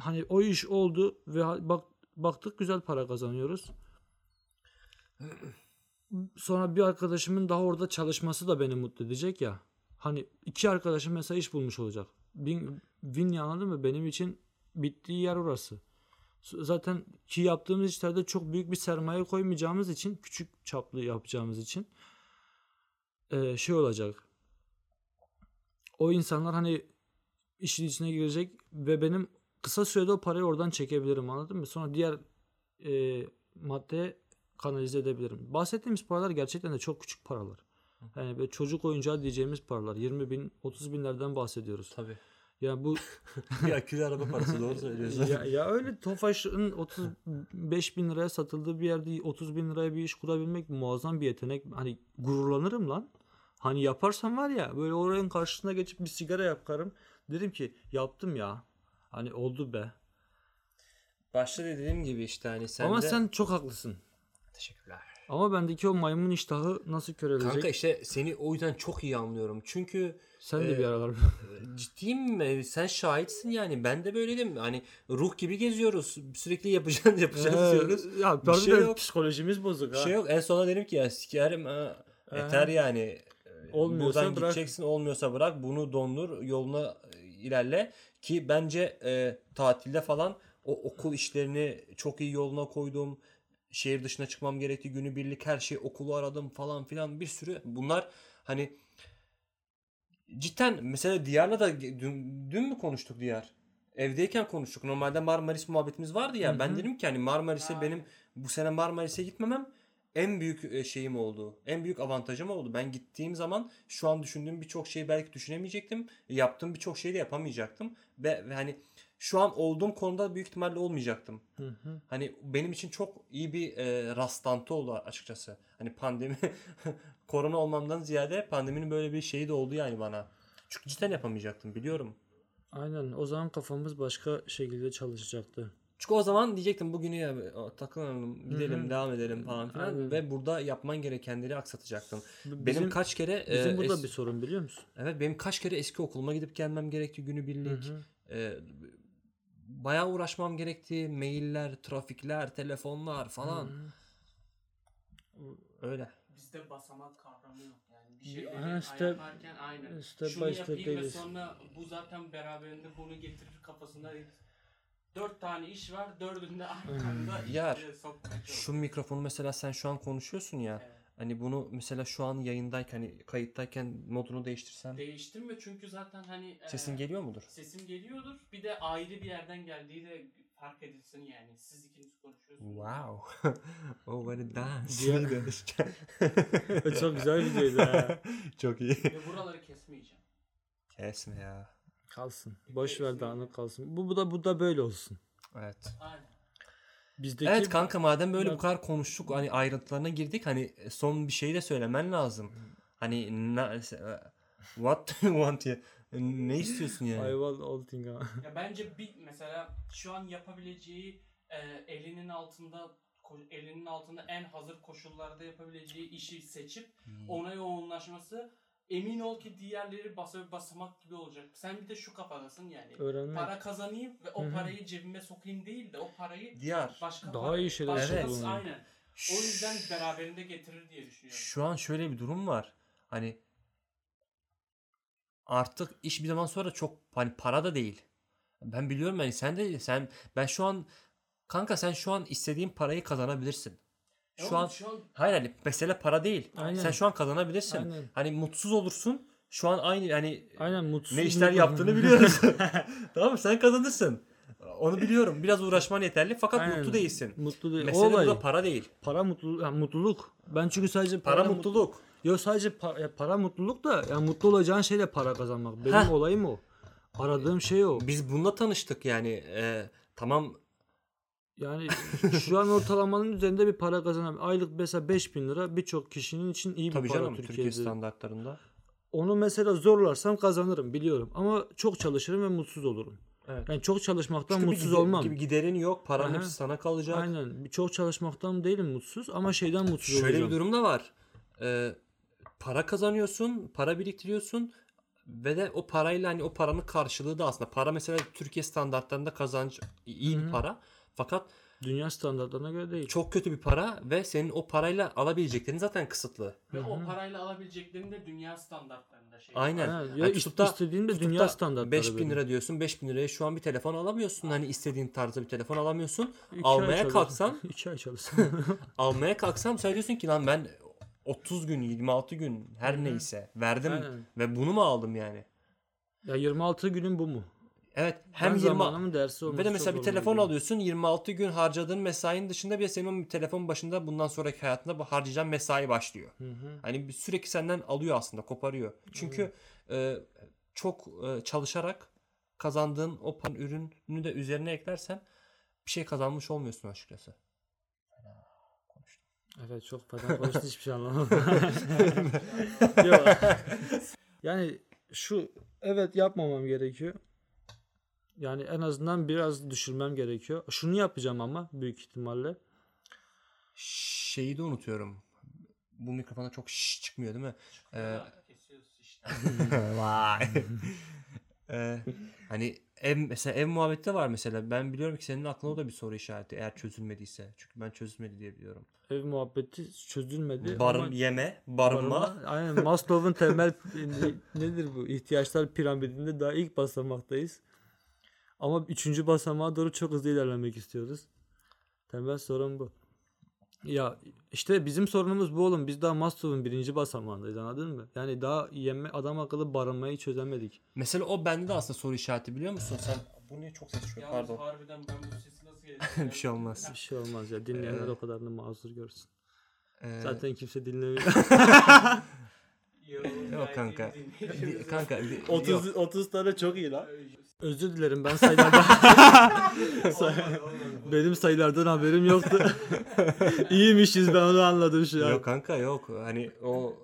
B: hani o iş oldu ve bak baktık güzel para kazanıyoruz. Sonra bir arkadaşımın daha orada çalışması da beni mutlu edecek ya. Hani iki arkadaşım mesela iş bulmuş olacak. Win ya, anladın mı? Benim için bittiği yer orası. Zaten ki yaptığımız işlerde çok büyük bir sermaye koymayacağımız için küçük çaplı yapacağımız için eee, şey olacak. O insanlar hani işin içine girecek ve benim kısa sürede o parayı oradan çekebilirim anladın mı? Sonra diğer eee maddeye kanalize edebilirim. Bahsettiğimiz paralar gerçekten de çok küçük paralar. Yani böyle çocuk oyuncağı diyeceğimiz paralar. 20 bin, 30 binlerden bahsediyoruz.
A: Tabii.
B: Yani bu
A: bir akülü araba parası doğru söylüyorsun.
B: ya, ya öyle Tofaş'ın 35 bin liraya satıldığı bir yerde 30 bin liraya bir iş kurabilmek muazzam bir yetenek. Hani gururlanırım lan. Hani yaparsam var ya böyle oranın karşısına geçip bir sigara yakarım. Derim ki yaptım ya. Hani oldu be.
A: Başta dediğim gibi işte hani sen
B: Ama
A: de...
B: sen çok haklısın.
A: Teşekkürler.
B: Ama bendeki o maymun iştahı nasıl körelecek?
A: Kanka işte seni o yüzden çok iyi anlıyorum. Çünkü
B: Sen de
A: e,
B: bir aralar.
A: ciddiyim mi? Sen şahitsin yani. Ben de böyleydim. Hani ruh gibi geziyoruz. Sürekli yapacağız yapacağız diyoruz.
B: Ee, ya
A: Bir şey yok.
B: psikolojimiz bozuk
A: Bir
B: ha.
A: şey yok. En sona dedim ki ya sikerim ha. Yeter yani.
B: Olmuyorsa
A: Buradan
B: bırak.
A: gideceksin olmuyorsa bırak bunu dondur yoluna e, ilerle ki bence e, tatilde falan o okul işlerini çok iyi yoluna koydum. Şehir dışına çıkmam gerekti günübirlik her şey okulu aradım falan filan bir sürü bunlar hani cidden mesela Diyar'la da dün, dün mü konuştuk Diyar? Evdeyken konuştuk. Normalde Marmaris muhabbetimiz vardı ya.
B: Hı
A: Ben dedim ki hani Marmaris'e benim bu sene Marmaris'e gitmemem en büyük e, şeyim oldu. En büyük avantajım oldu. Ben gittiğim zaman şu an düşündüğüm birçok şeyi belki düşünemeyecektim. Yaptığım birçok şeyi de yapamayacaktım. Ve, ve hani şu an olduğum konuda büyük ihtimalle olmayacaktım.
B: Hı hı.
A: Hani benim için çok iyi bir e, rastlantı oldu açıkçası. Hani pandemi korona olmamdan ziyade pandeminin böyle bir şeyi de oldu yani bana. Çünkü cidden yapamayacaktım biliyorum.
B: Aynen. O zaman kafamız başka şekilde çalışacaktı.
A: Çünkü o zaman diyecektim bugünü ya takılalım gidelim
B: Hı hı.
A: devam edelim falan filan
B: Aynen.
A: ve burada yapman gerekenleri aksatacaktın.
B: B-
A: Benim kaç kere e,
B: bizim burada
A: es-
B: bir sorun biliyor musun?
A: evet benim kaç kere eski okuluma gidip gelmem gerekti günübirlik.
B: Hı hı.
A: E, bayağı uğraşmam gerekti. Mailler, trafikler, telefonlar falan.
B: Hı.
A: Öyle.
C: Bizde basamak kavramı yok yani. Bir şeyleri
B: ha, step-
C: yaparken aynen.
B: step
C: Şunu yapayım ve sonra bu zaten beraberinde bunu getirir kafasında. Dört tane iş var. Dördünde arkanda
A: Yar,
C: işte sokmaya.
A: Şu mikrofonu mesela sen şu an konuşuyorsun ya.
C: Evet.
A: Hani bunu mesela şu an yayındayken hani kayıttayken modunu değiştirsen
C: Değiştirme çünkü zaten hani e,
A: sesin geliyor mudur?
C: sesim geliyordur. Bir de ayrı bir yerden geldiği de fark edilsin yani. Siz ikiniz konuşuyorsunuz.
A: Wow. oh what a dance.
B: Diğer- Çok güzel bir videoydu ha.
A: Çok iyi.
C: Ve buraları kesmeyeceğim.
A: Kesme ya.
B: Kalsın. Boş ver dağınık kalsın. Bu, bu da bu da böyle olsun.
A: Evet.
C: Aynen.
B: Bizdeki
A: evet kanka madem böyle bu kadar konuştuk hani ayrıntılarına girdik hani son bir şey de söylemen lazım. Hani na, what do you want ya? Ne istiyorsun yani?
B: I want all thing.
C: Ya bence bir mesela şu an yapabileceği e, elinin altında elinin altında en hazır koşullarda yapabileceği işi seçip ona yoğunlaşması emin ol ki diğerleri basa basamak gibi olacak. Sen bir de şu kafadasın yani.
B: Öğrenmek.
C: Para kazanayım ve o
B: Hı hı.
C: parayı cebime sokayım değil de o parayı
A: Diğer.
C: başka
B: Daha
C: para-
B: iyi şeyler
C: başka-
A: Evet.
C: Aynen. O yüzden beraberinde getirir diye düşünüyorum.
A: Şu an şöyle bir durum var. Hani artık iş bir zaman sonra çok hani para da değil. Ben biliyorum yani sen de sen ben şu an kanka sen şu an istediğin parayı kazanabilirsin. Şu an
C: şu an
A: hayır hani mesele para değil.
B: Aynen.
A: Sen şu an kazanabilirsin.
B: Aynen.
A: Hani mutsuz olursun. Şu an aynı hani
B: Aynen mutsuz.
A: ne işler yaptığını biliyoruz. tamam mı? Sen kazanırsın. Onu biliyorum. Biraz uğraşman yeterli fakat
B: Aynen.
A: mutlu değilsin.
B: Mutlu değil.
A: Mesele
B: olay.
A: burada para değil.
B: Para mutluluk, yani mutluluk. Ben çünkü sadece para,
A: Para
B: mut-
A: mutluluk.
B: Yok sadece para, ya para mutluluk da yani mutlu olacağın şeyle para kazanmak. Benim
A: Heh.
B: olayım o. Aradığım şey o.
A: Biz bununla tanıştık yani. Ee, tamam
B: Yani şu an ortalamanın üzerinde bir para kazanan aylık mesela 5000 lira birçok kişinin için iyi bir
A: tabii
B: para
A: canım Türkiye
B: Türkiye'de.
A: standartlarında.
B: Onu mesela zorlarsam kazanırım biliyorum ama çok çalışırım ve mutsuz olurum.
A: Evet.
B: Yani çok çalışmaktan
A: Çünkü bir
B: mutsuz
A: gide-
B: olmam.
A: gibi giderin yok. Paran
B: Aha.
A: hepsi sana kalacak.
B: Aynen. Çok çalışmaktan değilim mutsuz ama şeyden mutsuz
A: Şöyle
B: olacağım.
A: bir durum da var. Ee, para kazanıyorsun, para biriktiriyorsun ve de o parayla hani o paranın karşılığı da aslında para mesela Türkiye standartlarında kazanç iyi bir
B: Hı hı.
A: para. Fakat
B: Dünya standartlarına göre değil.
A: çok kötü bir para ve senin o parayla alabileceklerin zaten kısıtlı.
C: ve
B: Hı
C: o parayla alabileceklerin de dünya standartlarında şey.
A: Aynen.
B: Ha,
A: Yani
B: ya
A: tutup
B: tutup
A: da-
B: istediğimde
A: Tutup
B: dünya
A: da
B: standartları
A: 5000
B: benim.
A: lira diyorsun. 5000 liraya şu an bir telefon alamıyorsun. Hani istediğin tarzda bir telefon alamıyorsun.
B: İki
A: Almaya kalksam-
B: iki ay çalışsam.
A: Almaya kalksam sen diyorsun ki lan ben 30 gün, 26 gün her
B: Hı hı.
A: neyse verdim
B: Aynen.
A: ve bunu mu aldım yani?
B: ya 26 günün bu mu?
A: Evet
B: Hem
A: hem 20
B: zamanımın dersi olması
A: ve de mesela bir telefon
B: geliyor.
A: alıyorsun 26 gün harcadığın mesainin dışında bir senin o telefon başında bundan sonraki hayatında bu harcayacağın mesai başlıyor.
B: Hı hı.
A: Hani sürekli senden alıyor aslında koparıyor. Çünkü e, çok e, çalışarak kazandığın o pan ürünü de üzerine eklersen bir şey kazanmış olmuyorsun açıkçası.
B: Evet çok fena konuştu hiçbir şey anlamadım. Yok. Yani şu evet yapmamam gerekiyor. Yani en azından biraz düşürmem gerekiyor. Şunu yapacağım ama büyük ihtimalle.
A: Şeyi de unutuyorum. Bu mikrofonda çok şş çıkmıyor değil mi? Ee. Vay. Ee, hani ev mesela ev muhabbeti var mesela. Ben biliyorum ki senin aklına o da bir soru işareti eğer çözülmediyse. Çünkü ben çözülmedi diye biliyorum.
B: Ev muhabbeti çözülmedi.
A: Barın
B: ama
A: yeme, barınma.
B: barınma- Aynen Maslow'un temel ne- nedir bu? İhtiyaçlar piramidinde daha ilk basamaktayız. Ama üçüncü basamağa doğru çok hızlı ilerlemek istiyoruz. Temel sorun bu. Ya işte bizim sorunumuz bu oğlum. Biz daha Maslow'un birinci basamağındayız anladın mı? Yani daha yeme adam akıllı barınmayı çözemedik.
A: Mesela o bende de aslında soru işareti biliyor musun? Sen bu niye çok ses çıkıyor? Pardon.
C: harbiden ben bu sesi nasıl geleceğim?
A: bir şey olmaz.
B: Bir şey olmaz ya. Dinleyenler
A: Ee,
B: o kadarını mazur görsün.
A: Ee,
B: Zaten kimse dinlemiyor.
A: Yok kanka. kanka bir- yok.
B: 30 30 tane çok iyi lan. Özür dilerim ben sayılardan benim sayılardan haberim yoktu. İyiymişiz ben onu anladım şu an.
A: Yok kanka yok. Hani o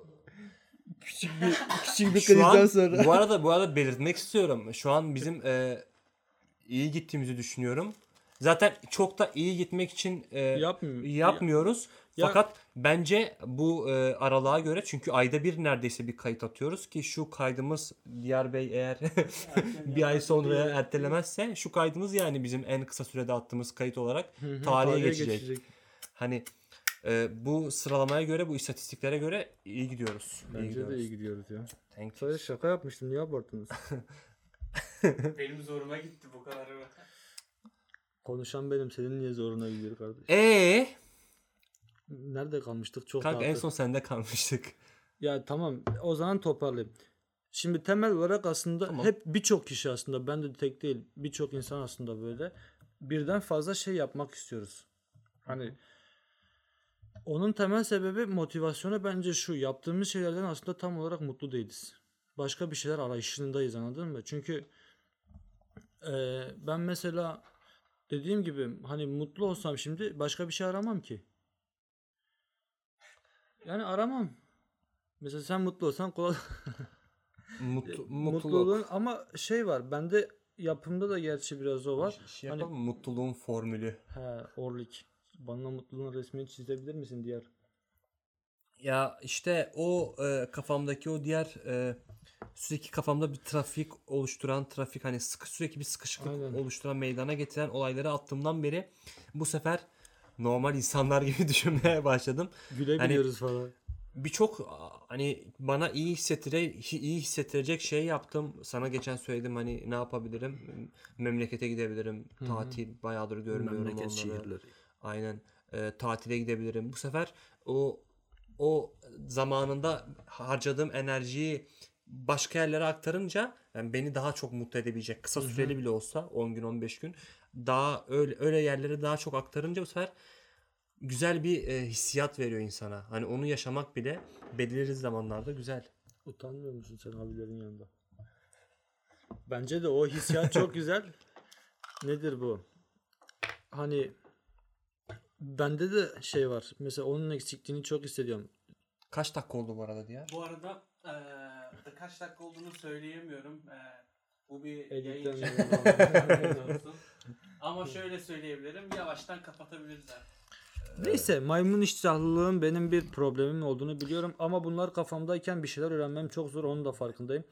B: küçük bir küçük bir
A: Şu
B: krizden
A: an,
B: sonra.
A: bu arada bu arada belirtmek istiyorum. Şu an bizim e, iyi gittiğimizi düşünüyorum. Zaten çok da iyi gitmek için e,
B: Yapmıyor.
A: yapmıyoruz.
B: Ya-
A: Fakat bence bu e, aralığa göre çünkü ayda bir neredeyse bir kayıt atıyoruz ki şu kaydımız Diyar Bey eğer bir ay sonraya ertelemezse şu kaydımız yani bizim en kısa sürede attığımız kayıt olarak
B: hı,
A: tarihe geçecek. hani e, bu sıralamaya göre bu istatistiklere göre iyi gidiyoruz. iyi
B: Bence de
A: gidiyoruz.
B: iyi gidiyoruz ya.
A: Thank you.
B: Sadece şaka yapmıştım niye abarttınız?
C: Benim zoruma gitti bu kadar.
B: Konuşan benim senin niye zoruna gidiyor kardeş?
A: Ee,
B: Nerede kalmıştık çok
A: kanka en son sende kalmıştık.
B: Ya tamam o zaman toparlayayım. Şimdi temel olarak aslında
A: Tamam.
B: hep birçok kişi aslında ben de tek değil birçok insan aslında böyle birden fazla şey yapmak istiyoruz. Hani onun temel sebebi motivasyonu bence şu yaptığımız şeylerden aslında tam olarak mutlu değiliz. Başka bir şeyler arayışındayız anladın mı? Çünkü eee, ben mesela dediğim gibi hani mutlu olsam şimdi başka bir şey aramam ki. Yani aramam. Mesela sen mutlu olsan kolay
A: Mutlu, mutluluk.
B: mutluluğun ama şey var bende yapımda da gerçi biraz o var.
A: Şey
B: Hani-
A: yapalım mı? Mutluluğun formülü.
B: He Orlik. Bana mutluluğun resmini çizebilir misin diğer?
A: Ya işte o e, kafamdaki o diğer e, sürekli kafamda bir trafik oluşturan trafik hani sıkı, sürekli bir sıkışıklık
B: Aynen.
A: oluşturan meydana getiren olayları attığımdan beri bu sefer normal insanlar gibi düşünmeye başladım.
B: Gülebiliyoruz falan.
A: Birçok hani bana iyi hissettire iyi hissettirecek şey yaptım. Sana geçen söyledim hani ne yapabilirim? Memlekete gidebilirim. Tatil bayağıdır görmüyorum
B: Memleket
A: onları.
B: şehirleri.
A: Aynen. E, tatile gidebilirim. Bu sefer o o zamanında harcadığım enerjiyi başka yerlere aktarınca yani beni daha çok mutlu edebilecek kısa süreli bile olsa 10 gün 15 gün daha öyle öyle yerlere daha çok aktarınca bu sefer güzel bir e, hissiyat veriyor insana. Hani onu yaşamak bile belirli zamanlarda güzel.
B: Utanmıyor musun sen abilerin yanında? Bence de o hissiyat çok güzel. Nedir bu? Hani bende de şey var. Mesela onun eksikliğini çok hissediyorum.
A: Kaç dakika oldu bu arada diye?
C: Bu arada eee, kaç dakika olduğunu söyleyemiyorum. Eee, bu bir
B: Editten
C: yayın. Ama şöyle söyleyebilirim. Yavaştan kapatabiliriz artık.
B: Neyse maymun iştahlılığın benim bir problemim olduğunu biliyorum ama bunlar kafamdayken bir şeyler öğrenmem çok zor onun da farkındayım.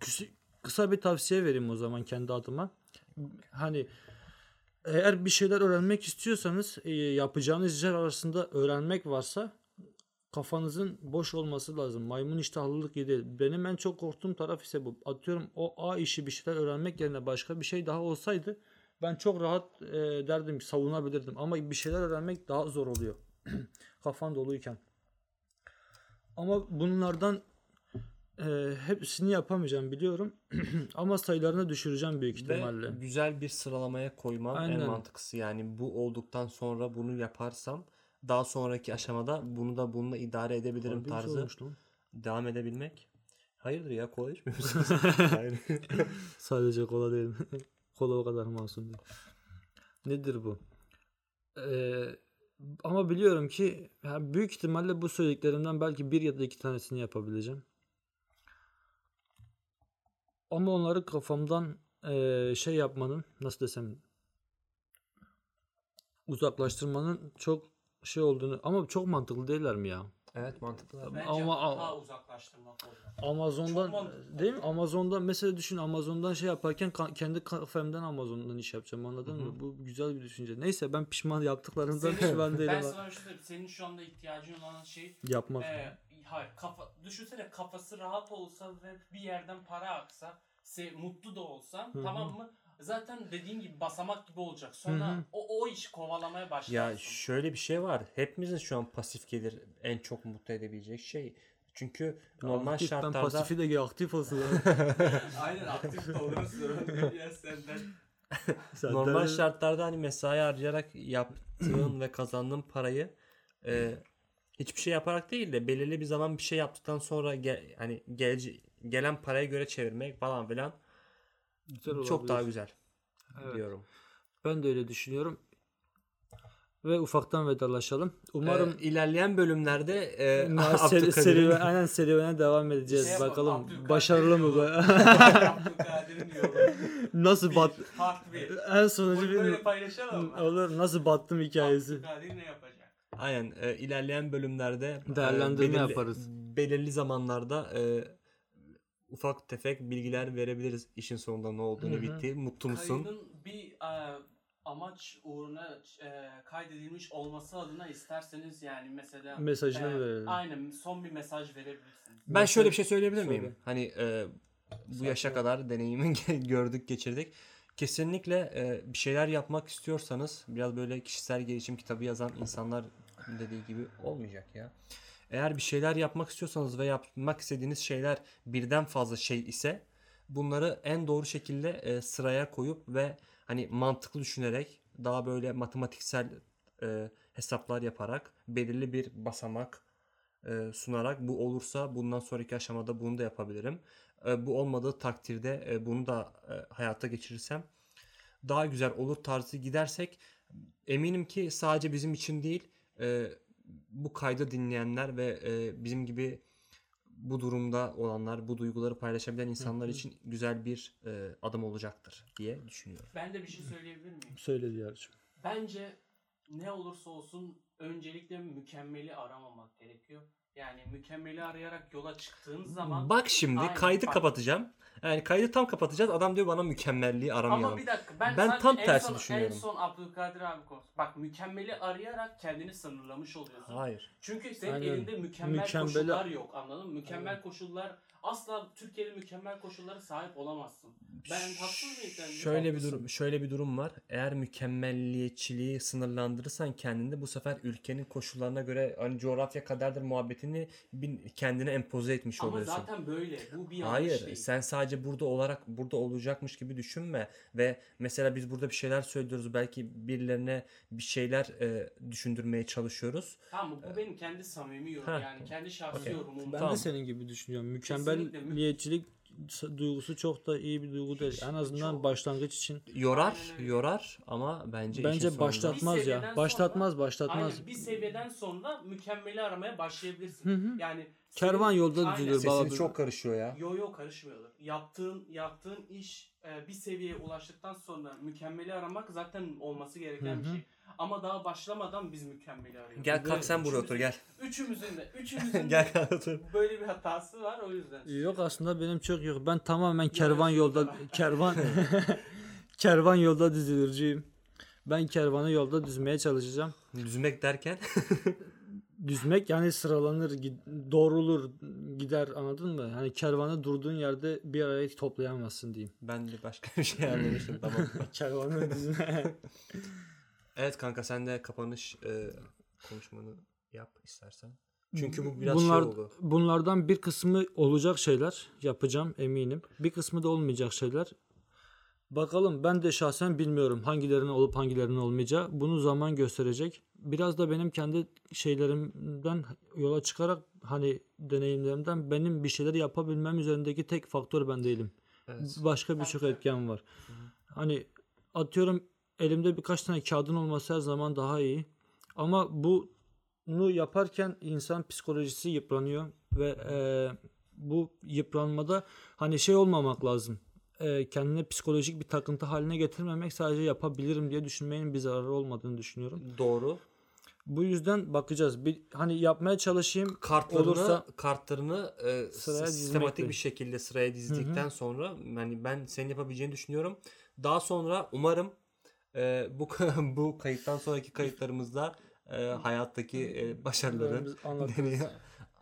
B: Küs- Kısa bir tavsiye vereyim o zaman kendi adıma. Hani eğer bir şeyler öğrenmek istiyorsanız e, yapacağınız işler arasında öğrenmek varsa kafanızın boş olması lazım. Maymun iştahlılık gibi değil. Benim en çok korktuğum taraf ise bu. Atıyorum o A işi bir şeyler öğrenmek yerine başka bir şey daha olsaydı ben çok rahat e, derdim savunabilirdim. Ama bir şeyler öğrenmek daha zor oluyor. Kafan doluyken. Ama bunlardan e, hepsini yapamayacağım biliyorum. Ama sayılarını düşüreceğim büyük ihtimalle.
A: Ve güzel bir sıralamaya koymam en
B: Aynen.
A: mantıklısı. Yani bu olduktan sonra bunu yaparsam daha sonraki aşamada bunu da bununla idare edebilirim
B: bir şey
A: tarzı devam edebilmek. Hayırdır ya kola içmiyor musunuz? Hayır.
B: Sadece kola değil. Kola o kadar masum değil. Nedir bu? Ee, ama biliyorum ki yani büyük ihtimalle bu söylediklerimden belki bir ya da iki tanesini yapabileceğim. Ama onları kafamdan eee, şey yapmanın nasıl desem uzaklaştırmanın çok şey olduğunu ama çok mantıklı değiller mi ya?
A: Evet mantıklı.
C: Bence
B: Ama-
C: hata uzaklaştırmak.
B: Amazon'dan
C: mantıklı.
B: değil mi? Amazon'dan mesela düşün Amazon'dan şey yaparken ka- kendi kafemden Amazon'dan iş yapacağım anladın mı? Bu güzel bir düşünce. Neyse ben pişman yaptıklarımdan
C: Senin-
B: pişman değilim.
C: ben sana bir şey söyleyeyim. Senin şu anda ihtiyacın olan şey
B: Yapmak.
C: Ee, hayır kafa düşünsene kafası rahat olsa ve bir yerden para aksa se, mutlu da olsan
B: Hı hı.
C: tamam mı? Zaten dediğin gibi basamak gibi olacak. Sonra
B: Hı hı.
C: o o iş kovalamaya başlarsın.
A: Ya şöyle bir şey var. Hepimizin şu an pasif gelir en çok mutlu edebilecek şey. Çünkü normal
B: Aktif, Ben
A: şartlarda
B: pasifi de aktif olsun.
C: Aynen aktif de olursun. ya senden.
B: Sen
A: normal
B: de-
A: şartlarda hani mesai harcayarak yaptığın ve kazandığın parayı e, hiçbir şey yaparak değil de belirli bir zaman bir şey yaptıktan sonra gel, hani gelece- gelen paraya göre çevirmek falan filan
B: Güzel
A: çok daha güzel
B: Evet.
A: diyorum.
B: Ben de öyle düşünüyorum. Ve ufaktan vedalaşalım. Umarım
A: Umarım ilerleyen bölümlerde e,
B: seri, serüven, aynen serüvene devam edeceğiz.
C: Şey
B: Bakalım
C: Abdülkadir
B: başarılı mı bu? Nasıl bat
C: Bir, part 1.
B: en sonucu
C: böyle
B: bir
C: paylaşalım mı?
B: olur nasıl battım hikayesi.
C: Abdülkadir ne yapacak?
A: Aynen e, ilerleyen bölümlerde e,
B: Değerlendirme
A: belirli-
B: yaparız.
A: Belirli zamanlarda e, ufak tefek bilgiler verebiliriz işin sonunda ne olduğunu
B: Hı hı.
A: bitti. Mutlu musun?
C: Kaydın bir e, amaç uğruna e, kaydedilmiş olması adına isterseniz yani mesela
B: Mesajını
C: e,
B: verelim.
C: Aynen son bir mesaj verebilirsiniz.
A: Ben şöyle bir şey söyleyebilir
B: Söyle.
A: miyim? Hani e, bu yaşa kadar deneyimi gördük, geçirdik. Kesinlikle e, bir şeyler yapmak istiyorsanız biraz böyle kişisel gelişim kitabı yazan insanlar dediği gibi olmayacak ya. Eğer bir şeyler yapmak istiyorsanız ve yapmak istediğiniz şeyler birden fazla şey ise bunları en doğru şekilde e, sıraya koyup ve hani mantıklı düşünerek daha böyle matematiksel e, hesaplar yaparak belirli bir basamak e, sunarak bu olursa bundan sonraki aşamada bunu da yapabilirim. E, bu olmadığı takdirde e, bunu da e, hayata geçirirsem daha güzel olur tarzı gidersek eminim ki sadece bizim için değil e, bu kaydı dinleyenler ve e, bizim gibi bu durumda olanlar, bu duyguları paylaşabilen insanlar için güzel bir e, adım olacaktır diye düşünüyorum.
C: Ben de bir şey söyleyebilir miyim?
B: Söyle Diyar'cığım.
C: Bence ne olursa olsun öncelikle mükemmeli aramamak gerekiyor. Yani mükemmeli arayarak yola çıktığın zaman
A: Bak şimdi
C: Aynen,
A: kaydı
C: bak.
A: kapatacağım. Yani kaydı tam kapatacağız. Adam diyor bana mükemmelliği aramayalım.
C: ama bir dakika ben,
A: Ben tam tersi
C: son,
A: düşünüyorum.
C: En son Abdülkadir abi konusu. Bak mükemmeli arayarak kendini sınırlamış oluyorsun.
A: Hayır.
C: Çünkü senin
B: Aynen.
C: elinde mükemmel
B: Mükemmeli-
C: koşullar yok anladın mı? Mükemmel koşullar asla Türkiye'de mükemmel koşullara sahip olamazsın. Ben haksız mıyım? sen?
A: Şöyle bir durum şöyle bir durum var. Eğer mükemmelliyetçiliği sınırlandırırsan kendinde bu sefer ülkenin koşullarına göre hani coğrafya kaderdir muhabbetini bin- kendine empoze etmiş
C: Ama
A: oluyorsun.
C: zaten böyle. Bu bir yanlış
A: Hayır,
C: değil.
A: sen sadece burada olarak burada olacakmış gibi düşünme ve mesela biz burada bir şeyler söylüyoruz belki birilerine bir şeyler e, düşündürmeye çalışıyoruz.
C: Tamam bu benim kendi samimi yorumum
A: Heh.
C: yani kendi şahsi
A: Okey.
C: yorumum.
B: Ben
A: Tamam.
B: de senin gibi düşünüyorum. Mükemmelliyetçilik duygusu çok da iyi bir duygu değil. En azından
C: Çok.
B: başlangıç için.
A: Yorar, yorar ama bence
B: Bence başlatmaz ya.
C: sonra-
B: Başlatmaz, başlatmaz.
C: Aynen bir seviyeden sonra mükemmeli aramaya başlayabilirsin.
B: Hı hı.
C: Yani
B: Kervan yolda düzülür.
A: Sesiniz çok karışıyor ya.
C: Yo yo karışmıyorlar. Yaptığın yaptığın iş e, bir seviyeye ulaştıktan sonra mükemmeli aramak zaten olması gereken
B: Hı
C: bir şey. Ama daha başlamadan biz mükemmeli arıyoruz.
A: Gel kalk sen buraya otur gel.
C: Üçümüzün de üçümüzün de
A: gel kalk otur.
C: böyle bir hatası var o yüzden.
B: Yok aslında benim çok yok. Ben tamamen kervan yolda kervan kervan yolda dizilirciyim. Ben kervanı yolda düzmeye çalışacağım.
A: Düzmek derken
B: Düzmek yani sıralanır, doğrulur, gider anladın mı? Hani kervanı durduğun yerde bir araya toplayamazsın diyeyim.
A: ben de başka bir şey anlamıştım tamam.
B: Kervanı düzme.
A: Evet kanka sen de kapanış e, konuşmanı yap istersen. Çünkü bu biraz
B: Bunlar,
A: şey oldu.
B: Bunlardan bir kısmı olacak şeyler yapacağım eminim. Bir kısmı da olmayacak şeyler. Bakalım ben de şahsen bilmiyorum hangilerinin olup hangilerinin olmayacağı. Bunu zaman gösterecek. Biraz da benim kendi şeylerimden yola çıkarak hani deneyimlerimden benim bir şeyler yapabilmem üzerindeki tek faktör ben değilim.
A: Evet.
B: Başka birçok etken var. Hani atıyorum elimde birkaç tane kağıdın olması her zaman daha iyi. Ama bunu yaparken insan psikolojisi yıpranıyor ve e, bu yıpranmada hani şey olmamak lazım. E, kendine psikolojik bir takıntı haline getirmemek sadece yapabilirim diye düşünmenin bir zararı olmadığını düşünüyorum.
A: Doğru.
B: Bu yüzden bakacağız. Bir hani yapmaya çalışayım.
A: Kartlarını
B: Olursa-
A: kartlarını e,
B: Sıraya
A: sistematik bir şekilde sıraya dizdikten sonra yani ben senin yapabileceğini düşünüyorum. Daha sonra umarım e, bu bu kayıttan sonraki kayıtlarımızda e, hayattaki e, başarıları deneye-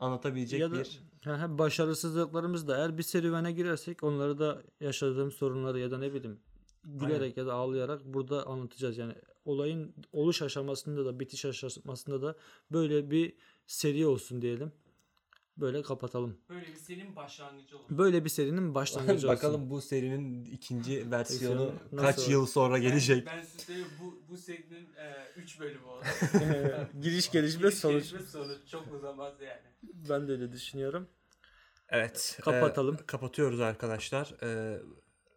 A: anlatabilecek
B: ya da
A: bir
B: ha, başarısızlıklarımız da eğer bir serüvene girersek onları da yaşadığım sorunları ya da ne bileyim gülerek ya da ağlayarak burada anlatacağız. Yani olayın oluş aşamasında da bitiş aşamasında da böyle bir seri olsun diyelim. Böyle kapatalım.
C: Böyle bir serinin başlangıcı olur.
B: Böyle bir serinin başlangıcı olsun.
A: Bakalım bu serinin ikinci versiyonu kaç yıl sonra gelecek.
C: Ben, ben size söyleyeyim, bu, bu serinin 3 bölümü olur.
B: Giriş gelişme
C: Giriş,
B: sonuç.
C: gelişme sonuç çok uzamaz yani.
B: Ben de öyle düşünüyorum.
A: Evet.
B: Kapatalım.
A: e, kapatıyoruz arkadaşlar. E,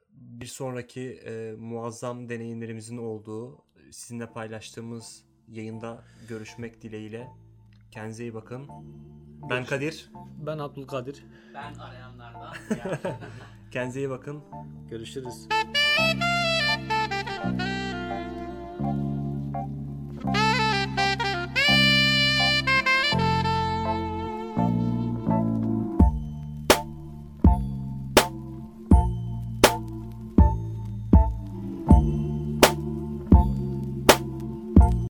A: bir sonraki e, muazzam deneyimlerimizin olduğu sizinle paylaştığımız yayında görüşmek dileğiyle. Kendinize iyi bakın. Ben Kadir.
B: Ben Abdülkadir.
C: Ben arayanlardan.
A: Kendinize iyi bakın.
B: Görüşürüz.